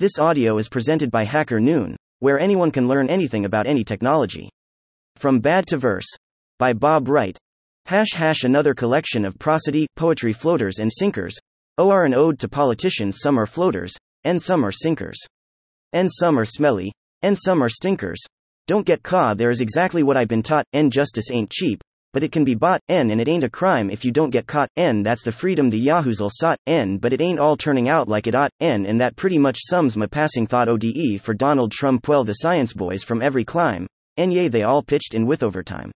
This audio is presented by Hacker Noon, where anyone can learn anything about any technology. From Bad to Verse, by Bob Wright. Hash hash another collection of prosody, poetry floaters and sinkers. OR an ode to politicians, some are floaters, and some are sinkers. And some are smelly, and some are stinkers. Don't get caught, there is exactly what I've been taught, and justice ain't cheap, but it can be bought, n and it ain't a crime if you don't get caught, n that's the freedom the yahoos all sought, n but it ain't all turning out like it ought, n and that pretty much sums my passing thought ODE for Donald Trump well the science boys from every clime, and yea they all pitched in with overtime.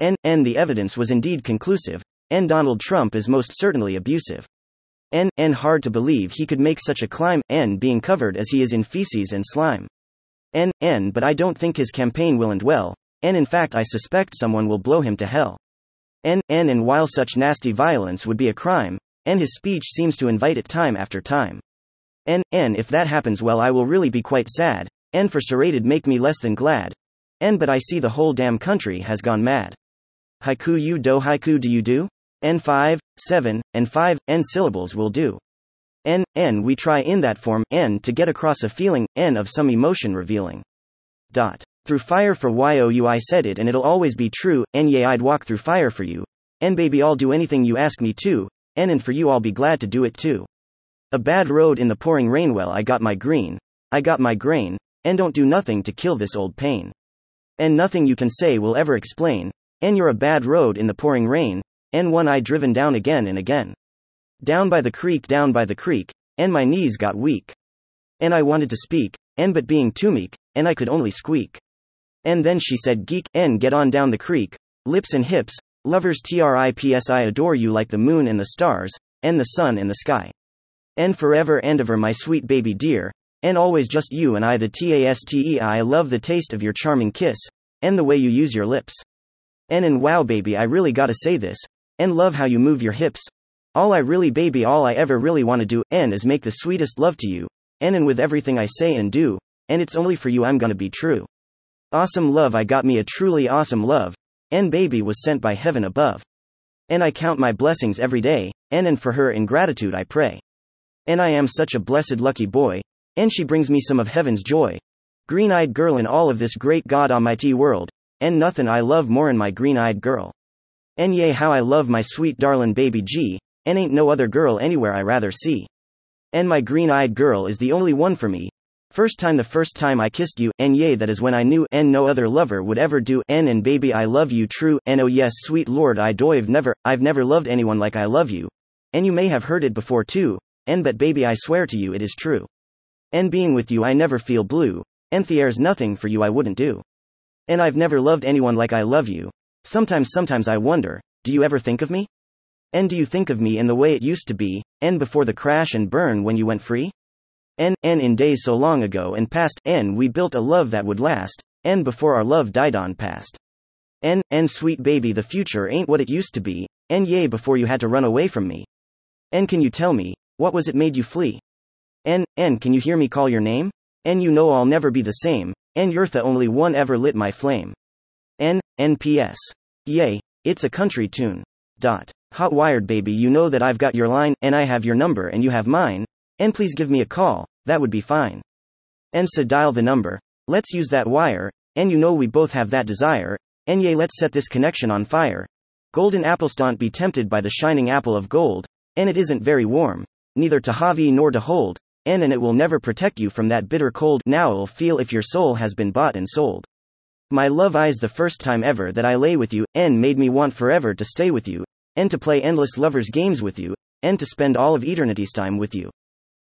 N, n the evidence was indeed conclusive, n Donald Trump is most certainly abusive. N, n hard to believe he could make such a climb, n being covered as he is in feces and slime. N, n but I don't think his campaign will end well, and in fact I suspect someone will blow him to hell. N, n and while such nasty violence would be a crime, and his speech seems to invite it time after time. N, n if that happens well I will really be quite sad, n for serrated make me less than glad. N but I see the whole damn country has gone mad. Haiku you do haiku do you do? N 5, 7, and 5, n syllables will do. N, n we try in that form, n to get across a feeling, n of some emotion revealing. Dot. Through fire for YOU I said it and it'll always be true, and yeah I'd walk through fire for you. And baby I'll do anything you ask me to, and and for you I'll be glad to do it too. A bad road in the pouring rain well I got my green, I got my grain, and don't do nothing to kill this old pain. And nothing you can say will ever explain, and you're a bad road in the pouring rain, and one I driven down again and again. Down by the creek, down by the creek, and my knees got weak. And I wanted to speak, and but being too meek, and I could only squeak. And then she said, Geek, and get on down the creek. Lips and hips, lovers trips, I adore you like the moon and the stars, and the sun and the sky. And forever and ever, my sweet baby dear, and always just you and I, the TASTE. I love the taste of your charming kiss, and the way you use your lips. And and wow, baby, I really gotta say this, and love how you move your hips. All I really, baby, all I ever really wanna do, and is make the sweetest love to you, and and with everything I say and do, and it's only for you I'm gonna be true. Awesome love, I got me a truly awesome love. And baby was sent by heaven above. And I count my blessings every day, and and for her in gratitude I pray. And I am such a blessed lucky boy, and she brings me some of heaven's joy. Green eyed girl in all of this great God Almighty world, and nothing I love more'n my green eyed girl. And yea, how I love my sweet darlin' baby G, and ain't no other girl anywhere I rather see. And my green eyed girl is the only one for me, First time the first time I kissed you, and yea that is when I knew, and no other lover would ever do, and and baby I love you true, and oh yes sweet lord I do I've never, I've never loved anyone like I love you. And you may have heard it before too, and but baby I swear to you it is true. And being with you I never feel blue, and there's nothing for you I wouldn't do. And I've never loved anyone like I love you. Sometimes sometimes I wonder, do you ever think of me? And do you think of me in the way it used to be, and before the crash and burn when you went free? N, N in days so long ago and past, N we built a love that would last, N before our love died on past. N, N sweet baby the future ain't what it used to be, N yea before you had to run away from me. N can you tell me, what was it made you flee? N, N can you hear me call your name? N you know I'll never be the same, N you're the only one ever lit my flame. N, NPS. Yay, it's a country tune. Dot. Hot wired baby you know that I've got your line, and I have your number and you have mine, and please give me a call, that would be fine. And so dial the number. Let's use that wire, and you know we both have that desire, and yea, let's set this connection on fire. Golden apple don't be tempted by the shining apple of gold, and it isn't very warm, neither to have nor to hold, and and it will never protect you from that bitter cold. Now it'll feel if your soul has been bought and sold. My love eyes the first time ever that I lay with you, and made me want forever to stay with you, and to play endless lovers' games with you, and to spend all of eternity's time with you.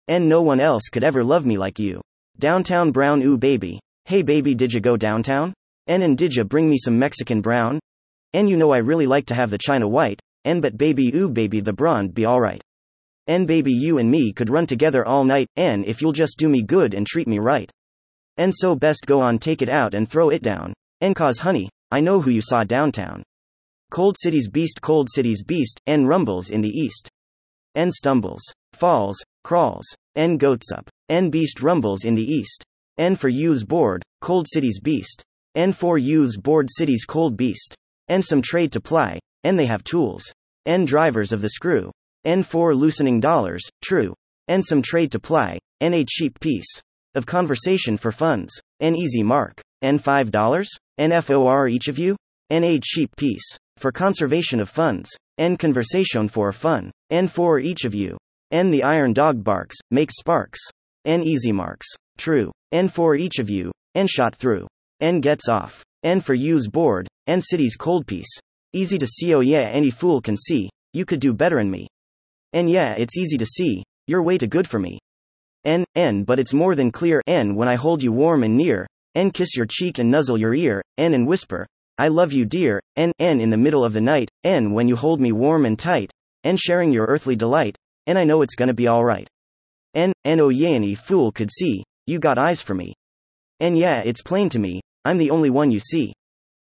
And no one else could ever love me like you. Downtown brown ooh baby. Hey baby did you go downtown? And and did you bring me some Mexican brown? And you know I really like to have the china white, and but baby ooh baby the blonde be alright. And baby you and me could run together all night, and if you'll just do me good and treat me right. And so best go on take it out and throw it down. And cause honey, I know who you saw downtown. Cold City's beast, Cold City's beast, and rumbles in the east. And stumbles, falls, crawls, N goats up, N beast rumbles in the east. N for youths bored, cold cities beast. N for youths bored cities cold beast. N some trade to ply, N they have tools. N drivers of the screw. N for loosening dollars, true. n some trade to ply, n a cheap piece of conversation for funds, n easy mark, n $5? n for each of you? n a cheap piece for conservation of funds, n conversation for fun, n for each of you. And the iron dog barks, makes sparks, and easy marks, true, and for each of you, and shot through, and gets off, and for you's bored, and city's cold piece. Easy to see, oh yeah, any fool can see, you could do better in me. And yeah, it's easy to see, you're way too good for me. N, N, but it's more than clear, N, when I hold you warm and near, N, kiss your cheek and nuzzle your ear, N, and whisper, I love you, dear, N, N, in the middle of the night, N, when you hold me warm and tight, N, sharing your earthly delight, and I know it's gonna be alright. N, N, oh any fool could see, you got eyes for me. And yeah, it's plain to me, I'm the only one you see.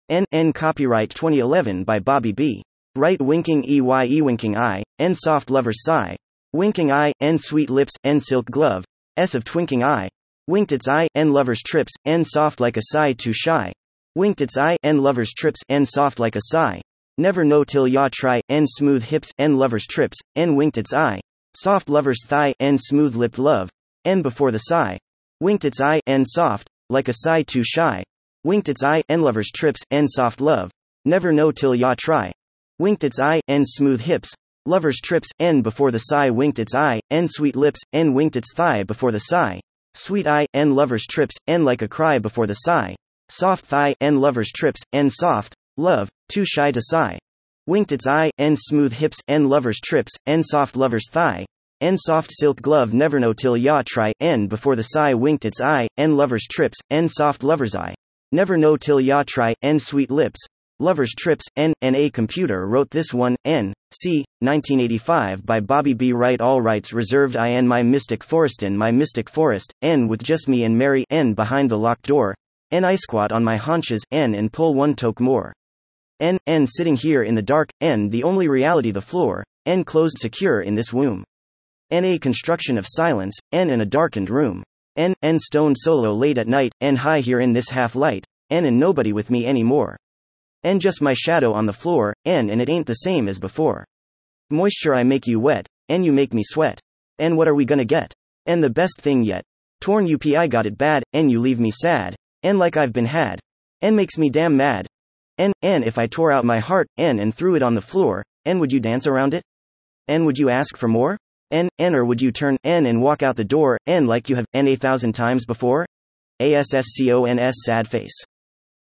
N, N, copyright 2011 by Bobby B. Wright winking EYE winking eye, N soft lover's sigh. Winking eye, N sweet lips, N silk glove, S of twinking eye. Winked its eye, N lover's trips, N soft like a sigh too shy. Winked its eye, N lover's trips, N soft like a sigh. Never know till ya try, N smooth hips, N lover's trips, N winked its eye. Soft lover's thigh, N smooth lipped love, N before the sigh. Winked its eye, N soft, like a sigh too shy. Winked its eye, N lover's trips, N soft love. Never know till ya try. Winked its eye, N smooth hips. Lover's trips, N before the sigh winked its eye, N sweet lips, N winked its thigh before the sigh. Sweet eye, N lover's trips, N like a cry before the sigh. Soft thigh, N lover's trips, N soft, love, too shy to sigh. Winked its eye, N smooth hips, N lover's trips, N soft lover's thigh. N soft silk glove never know till ya try, N before the sigh winked its eye, N lover's trips, N soft lover's eye. Never know till ya try, N sweet lips, Lover's Trips, N. and A computer wrote this one, N. C. 1985 by Bobby B. Wright All rights reserved I N My Mystic Forest in My Mystic Forest, N. With just me and Mary, N. Behind the locked door, N. I squat on my haunches, N. And pull one toke more. N. N. Sitting here in the dark, N. The only reality the floor, N. Closed secure in this womb. N. A construction of silence, N. In a darkened room. N. N. Stone solo late at night, N. High here in this half light, N. And nobody with me anymore. N just my shadow on the floor, N and it ain't the same as before. Moisture I make you wet, N you make me sweat. N what are we gonna get? N the best thing yet. Torn UPI got it bad, N you leave me sad. N like I've been had. N makes me damn mad. N, N if I tore out my heart, N and threw it on the floor, N would you dance around it? N would you ask for more? N, N or would you turn N and walk out the door, N like you have N a thousand times before? ASSCONS sad face.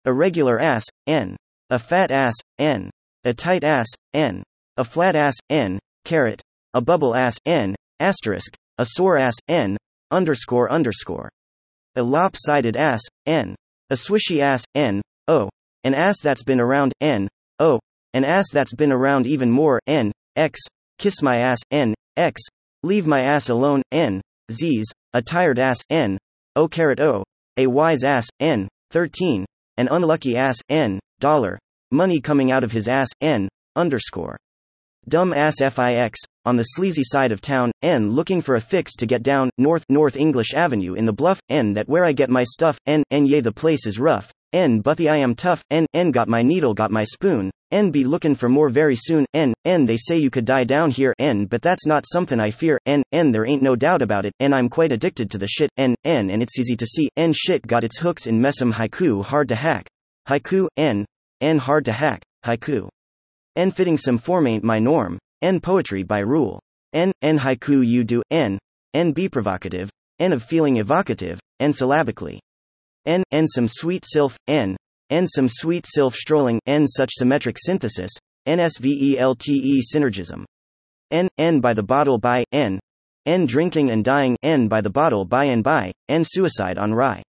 A regular ass, N. A fat ass, N. A tight ass, N. A flat ass, N. Caret. A bubble ass, N. Asterisk. A sore ass, N. Underscore underscore. A lopsided ass, N. A swishy ass, N. O. An ass that's been around, N. O. An ass that's been around even more, N. X. Kiss my ass, N. X. Leave my ass alone, N. Z's. A tired ass, N. O caret O. A wise ass, N. 13. An unlucky ass, N. Dollar. Money coming out of his ass, N. Underscore. Dumb ass FIX, on the sleazy side of town, N. Looking for a fix to get down, North, North English Avenue in the bluff, N. That where I get my stuff, N. N. Yea, the place is rough. N. Buthy I am tough, N. N. Got my needle, got my spoon. N. Be looking for more very soon, N. N. They say you could die down here, N. But that's not something I fear, N. N. There ain't no doubt about it, N. I'm quite addicted to the shit, N. N. And it's easy to see, N. Shit got its hooks in Messum haiku hard to hack. Haiku, N. N hard to hack, haiku. N fitting some form ain't my norm, N poetry by rule. N, N haiku you do, N, N be provocative, N of feeling evocative, N syllabically. N, N some sweet sylph, N, N some sweet sylph strolling, N such symmetric synthesis, NSVELTE synergism. N, N by the bottle by, N, N drinking and dying, N by the bottle by and by, N suicide on rye.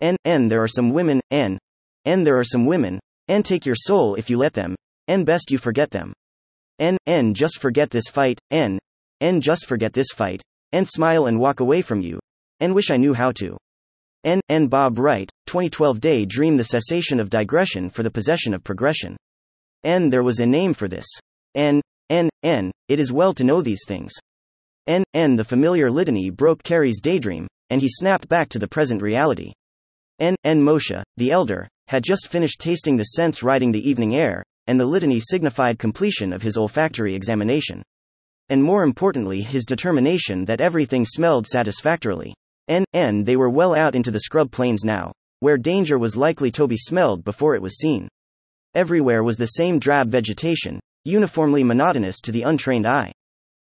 N, N there are some women, N, N there are some women, and take your soul if you let them, n best you forget them. N, N just forget this fight, N, N just forget this fight, and smile and walk away from you, n wish I knew how to. N, N Bob Wright, 2012 Day Dream The cessation of digression for the possession of progression. N there was a name for this. N, N, N, it is well to know these things. N, N the familiar litany broke Carey's daydream, and he snapped back to the present reality. N, N Moshe, the elder, had just finished tasting the scents riding the evening air, and the litany signified completion of his olfactory examination. And more importantly, his determination that everything smelled satisfactorily. And, and they were well out into the scrub plains now, where danger was likely to be smelled before it was seen. Everywhere was the same drab vegetation, uniformly monotonous to the untrained eye.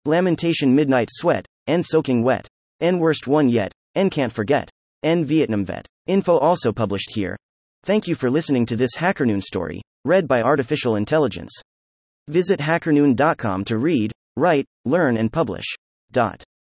Lamentation Midnight Sweat, N. Soaking Wet. N worst one yet, N can't forget. N Vietnam Vet. Info also published here. Thank you for listening to this HackerNoon story, read by Artificial Intelligence. Visit hackerNoon.com to read, write, learn, and publish. Dot.